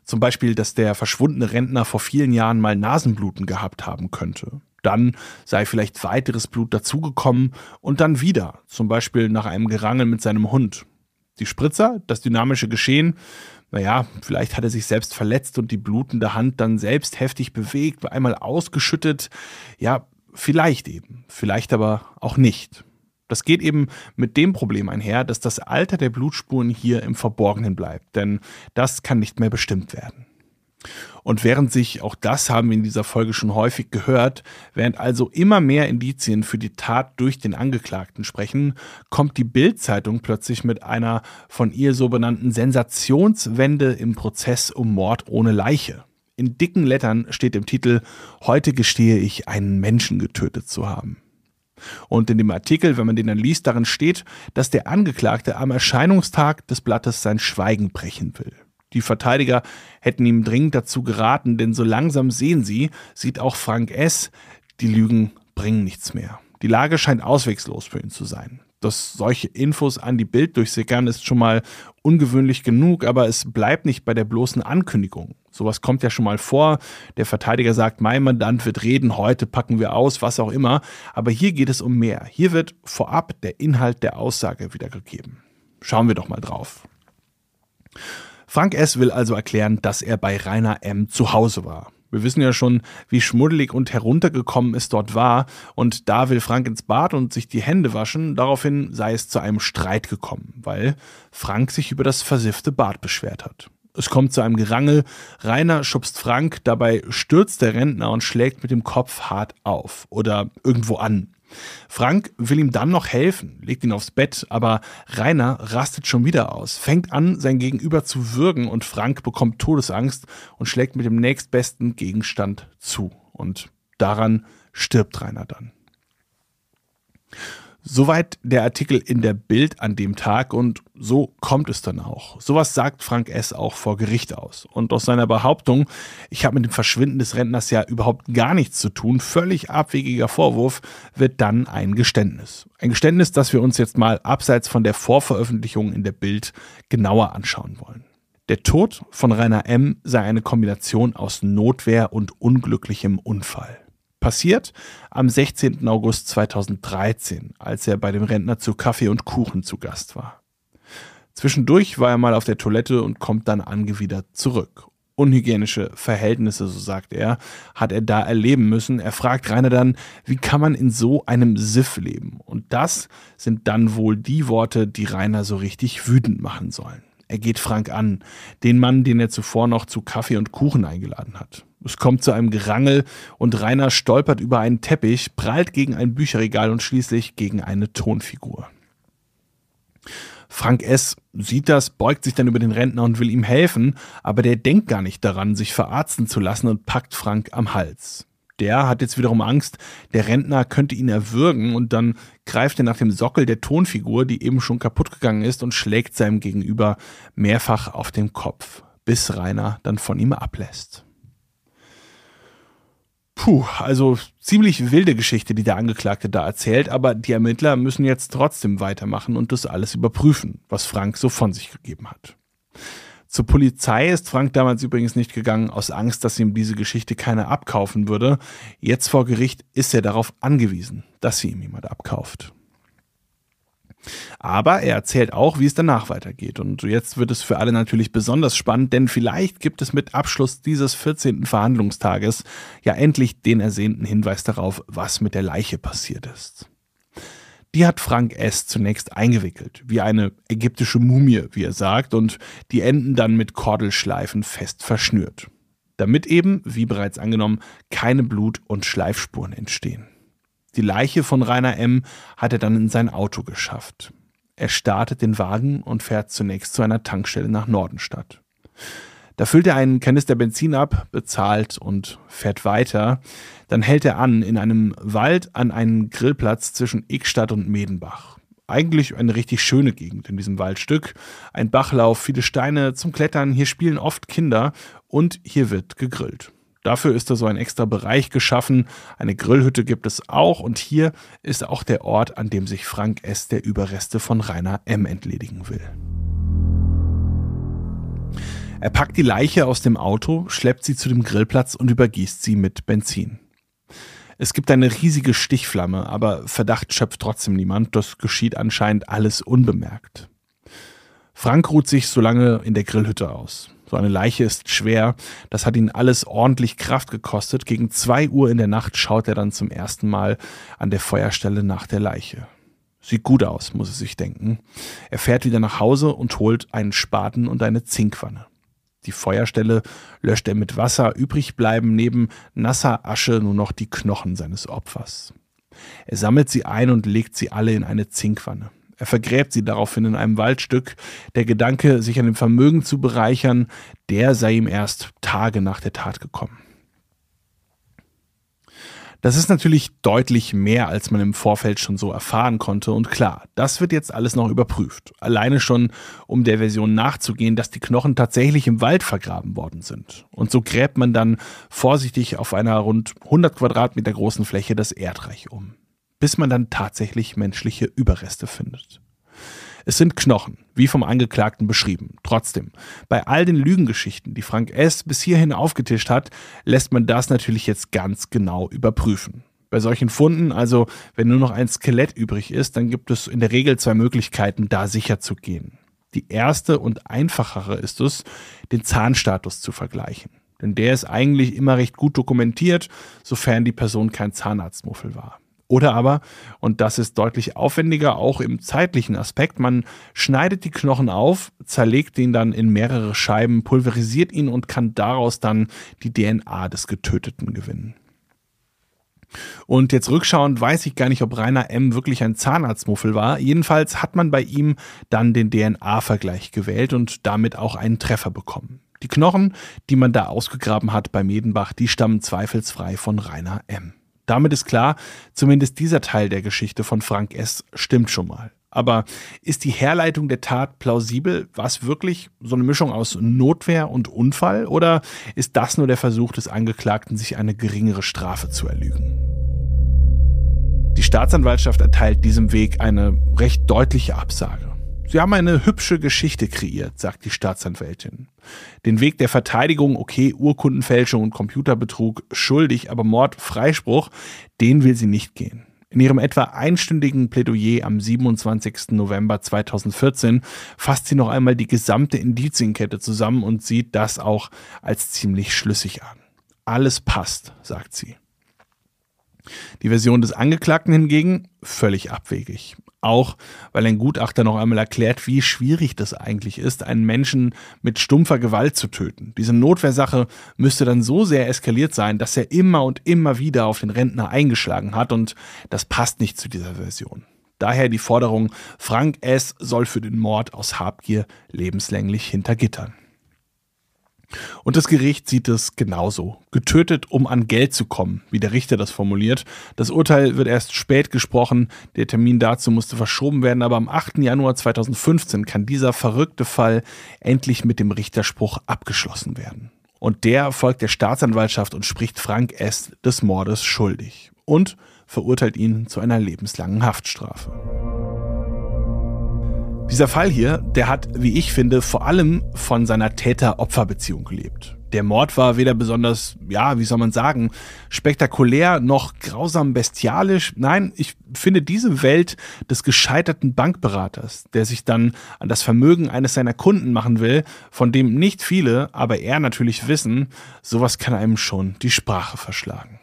Zum Beispiel, dass der verschwundene Rentner vor vielen Jahren mal Nasenbluten gehabt haben könnte. Dann sei vielleicht weiteres Blut dazugekommen und dann wieder, zum Beispiel nach einem Gerangel mit seinem Hund. Die Spritzer, das dynamische Geschehen, naja, vielleicht hat er sich selbst verletzt und die blutende Hand dann selbst heftig bewegt, einmal ausgeschüttet. Ja, vielleicht eben, vielleicht aber auch nicht. Das geht eben mit dem Problem einher, dass das Alter der Blutspuren hier im Verborgenen bleibt, denn das kann nicht mehr bestimmt werden. Und während sich, auch das haben wir in dieser Folge schon häufig gehört, während also immer mehr Indizien für die Tat durch den Angeklagten sprechen, kommt die Bild-Zeitung plötzlich mit einer von ihr so benannten Sensationswende im Prozess um Mord ohne Leiche. In dicken Lettern steht im Titel Heute gestehe ich, einen Menschen getötet zu haben. Und in dem Artikel, wenn man den dann liest, darin steht, dass der Angeklagte am Erscheinungstag des Blattes sein Schweigen brechen will. Die Verteidiger hätten ihm dringend dazu geraten, denn so langsam sehen sie, sieht auch Frank S., die Lügen bringen nichts mehr. Die Lage scheint auswegslos für ihn zu sein dass solche Infos an die Bild durchsickern, ist schon mal ungewöhnlich genug, aber es bleibt nicht bei der bloßen Ankündigung. Sowas kommt ja schon mal vor. Der Verteidiger sagt, mein Mandant wird reden, heute packen wir aus, was auch immer. Aber hier geht es um mehr. Hier wird vorab der Inhalt der Aussage wiedergegeben. Schauen wir doch mal drauf. Frank S. will also erklären, dass er bei Rainer M. zu Hause war. Wir wissen ja schon, wie schmuddelig und heruntergekommen es dort war, und da will Frank ins Bad und sich die Hände waschen, daraufhin sei es zu einem Streit gekommen, weil Frank sich über das versiffte Bad beschwert hat. Es kommt zu einem Gerangel, Rainer schubst Frank, dabei stürzt der Rentner und schlägt mit dem Kopf hart auf. Oder irgendwo an. Frank will ihm dann noch helfen, legt ihn aufs Bett, aber Rainer rastet schon wieder aus, fängt an, sein Gegenüber zu würgen und Frank bekommt Todesangst und schlägt mit dem nächstbesten Gegenstand zu. Und daran stirbt Rainer dann. Soweit der Artikel in der Bild an dem Tag und so kommt es dann auch. Sowas sagt Frank S. auch vor Gericht aus. Und aus seiner Behauptung, ich habe mit dem Verschwinden des Rentners ja überhaupt gar nichts zu tun, völlig abwegiger Vorwurf, wird dann ein Geständnis. Ein Geständnis, das wir uns jetzt mal abseits von der Vorveröffentlichung in der Bild genauer anschauen wollen. Der Tod von Rainer M. sei eine Kombination aus Notwehr und unglücklichem Unfall. Passiert am 16. August 2013, als er bei dem Rentner zu Kaffee und Kuchen zu Gast war. Zwischendurch war er mal auf der Toilette und kommt dann angewidert zurück. Unhygienische Verhältnisse, so sagt er, hat er da erleben müssen. Er fragt Rainer dann, wie kann man in so einem Siff leben? Und das sind dann wohl die Worte, die Rainer so richtig wütend machen sollen. Er geht Frank an, den Mann, den er zuvor noch zu Kaffee und Kuchen eingeladen hat. Es kommt zu einem Gerangel und Rainer stolpert über einen Teppich, prallt gegen ein Bücherregal und schließlich gegen eine Tonfigur. Frank S. sieht das, beugt sich dann über den Rentner und will ihm helfen, aber der denkt gar nicht daran, sich verarzten zu lassen und packt Frank am Hals. Der hat jetzt wiederum Angst, der Rentner könnte ihn erwürgen und dann greift er nach dem Sockel der Tonfigur, die eben schon kaputt gegangen ist, und schlägt seinem Gegenüber mehrfach auf den Kopf, bis Rainer dann von ihm ablässt. Puh, also ziemlich wilde Geschichte, die der Angeklagte da erzählt, aber die Ermittler müssen jetzt trotzdem weitermachen und das alles überprüfen, was Frank so von sich gegeben hat. Zur Polizei ist Frank damals übrigens nicht gegangen, aus Angst, dass ihm diese Geschichte keiner abkaufen würde. Jetzt vor Gericht ist er darauf angewiesen, dass sie ihm jemand abkauft. Aber er erzählt auch, wie es danach weitergeht. Und jetzt wird es für alle natürlich besonders spannend, denn vielleicht gibt es mit Abschluss dieses 14. Verhandlungstages ja endlich den ersehnten Hinweis darauf, was mit der Leiche passiert ist. Die hat Frank S. zunächst eingewickelt, wie eine ägyptische Mumie, wie er sagt, und die Enden dann mit Kordelschleifen fest verschnürt. Damit eben, wie bereits angenommen, keine Blut- und Schleifspuren entstehen. Die Leiche von Rainer M. hat er dann in sein Auto geschafft. Er startet den Wagen und fährt zunächst zu einer Tankstelle nach Nordenstadt. Da füllt er einen Kanister Benzin ab, bezahlt und fährt weiter. Dann hält er an in einem Wald an einem Grillplatz zwischen Ickstadt und Medenbach. Eigentlich eine richtig schöne Gegend in diesem Waldstück. Ein Bachlauf, viele Steine zum Klettern, hier spielen oft Kinder und hier wird gegrillt. Dafür ist da so ein extra Bereich geschaffen. Eine Grillhütte gibt es auch und hier ist auch der Ort, an dem sich Frank S. der Überreste von Rainer M. entledigen will. Er packt die Leiche aus dem Auto, schleppt sie zu dem Grillplatz und übergießt sie mit Benzin. Es gibt eine riesige Stichflamme, aber Verdacht schöpft trotzdem niemand. Das geschieht anscheinend alles unbemerkt. Frank ruht sich so lange in der Grillhütte aus. So eine Leiche ist schwer. Das hat ihn alles ordentlich Kraft gekostet. Gegen zwei Uhr in der Nacht schaut er dann zum ersten Mal an der Feuerstelle nach der Leiche. Sieht gut aus, muss er sich denken. Er fährt wieder nach Hause und holt einen Spaten und eine Zinkwanne. Die Feuerstelle löscht er mit Wasser, übrig bleiben neben nasser Asche nur noch die Knochen seines Opfers. Er sammelt sie ein und legt sie alle in eine Zinkwanne. Er vergräbt sie daraufhin in einem Waldstück. Der Gedanke, sich an dem Vermögen zu bereichern, der sei ihm erst Tage nach der Tat gekommen. Das ist natürlich deutlich mehr, als man im Vorfeld schon so erfahren konnte. Und klar, das wird jetzt alles noch überprüft. Alleine schon, um der Version nachzugehen, dass die Knochen tatsächlich im Wald vergraben worden sind. Und so gräbt man dann vorsichtig auf einer rund 100 Quadratmeter großen Fläche das Erdreich um bis man dann tatsächlich menschliche Überreste findet. Es sind Knochen, wie vom Angeklagten beschrieben. Trotzdem, bei all den Lügengeschichten, die Frank S. bis hierhin aufgetischt hat, lässt man das natürlich jetzt ganz genau überprüfen. Bei solchen Funden, also wenn nur noch ein Skelett übrig ist, dann gibt es in der Regel zwei Möglichkeiten, da sicher zu gehen. Die erste und einfachere ist es, den Zahnstatus zu vergleichen. Denn der ist eigentlich immer recht gut dokumentiert, sofern die Person kein Zahnarztmuffel war. Oder aber, und das ist deutlich aufwendiger, auch im zeitlichen Aspekt, man schneidet die Knochen auf, zerlegt ihn dann in mehrere Scheiben, pulverisiert ihn und kann daraus dann die DNA des Getöteten gewinnen. Und jetzt rückschauend weiß ich gar nicht, ob Rainer M. wirklich ein Zahnarztmuffel war. Jedenfalls hat man bei ihm dann den DNA-Vergleich gewählt und damit auch einen Treffer bekommen. Die Knochen, die man da ausgegraben hat bei Medenbach, die stammen zweifelsfrei von Rainer M. Damit ist klar, zumindest dieser Teil der Geschichte von Frank S. stimmt schon mal. Aber ist die Herleitung der Tat plausibel? War es wirklich so eine Mischung aus Notwehr und Unfall? Oder ist das nur der Versuch des Angeklagten, sich eine geringere Strafe zu erlügen? Die Staatsanwaltschaft erteilt diesem Weg eine recht deutliche Absage. Sie haben eine hübsche Geschichte kreiert, sagt die Staatsanwältin. Den Weg der Verteidigung, okay, Urkundenfälschung und Computerbetrug, schuldig, aber Mord, Freispruch, den will sie nicht gehen. In ihrem etwa einstündigen Plädoyer am 27. November 2014 fasst sie noch einmal die gesamte Indizienkette zusammen und sieht das auch als ziemlich schlüssig an. Alles passt, sagt sie. Die Version des Angeklagten hingegen völlig abwegig. Auch weil ein Gutachter noch einmal erklärt, wie schwierig das eigentlich ist, einen Menschen mit stumpfer Gewalt zu töten. Diese Notwehrsache müsste dann so sehr eskaliert sein, dass er immer und immer wieder auf den Rentner eingeschlagen hat und das passt nicht zu dieser Version. Daher die Forderung, Frank S. soll für den Mord aus Habgier lebenslänglich hinter Gittern. Und das Gericht sieht es genauso. Getötet, um an Geld zu kommen, wie der Richter das formuliert. Das Urteil wird erst spät gesprochen. Der Termin dazu musste verschoben werden, aber am 8. Januar 2015 kann dieser verrückte Fall endlich mit dem Richterspruch abgeschlossen werden. Und der folgt der Staatsanwaltschaft und spricht Frank S. des Mordes schuldig und verurteilt ihn zu einer lebenslangen Haftstrafe. Dieser Fall hier, der hat, wie ich finde, vor allem von seiner Täter-Opfer-Beziehung gelebt. Der Mord war weder besonders, ja, wie soll man sagen, spektakulär noch grausam bestialisch. Nein, ich finde diese Welt des gescheiterten Bankberaters, der sich dann an das Vermögen eines seiner Kunden machen will, von dem nicht viele, aber er natürlich wissen, sowas kann einem schon die Sprache verschlagen.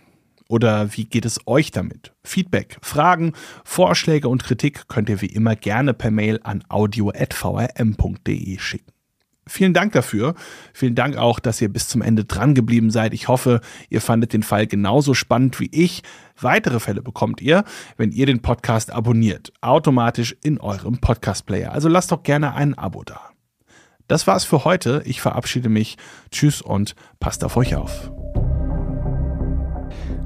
Oder wie geht es euch damit? Feedback, Fragen, Vorschläge und Kritik könnt ihr wie immer gerne per Mail an audio.vrm.de schicken. Vielen Dank dafür. Vielen Dank auch, dass ihr bis zum Ende dran geblieben seid. Ich hoffe, ihr fandet den Fall genauso spannend wie ich. Weitere Fälle bekommt ihr, wenn ihr den Podcast abonniert, automatisch in eurem Podcast-Player. Also lasst doch gerne ein Abo da. Das war's für heute. Ich verabschiede mich. Tschüss und passt auf euch auf.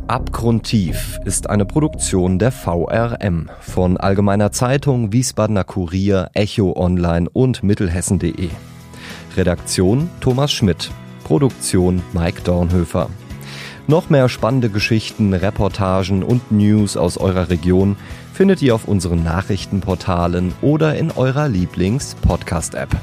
Abgrundtief ist eine Produktion der VRM von Allgemeiner Zeitung, Wiesbadener Kurier, Echo Online und Mittelhessen.de. Redaktion Thomas Schmidt. Produktion Mike Dornhöfer. Noch mehr spannende Geschichten, Reportagen und News aus eurer Region findet ihr auf unseren Nachrichtenportalen oder in eurer Lieblings-Podcast-App.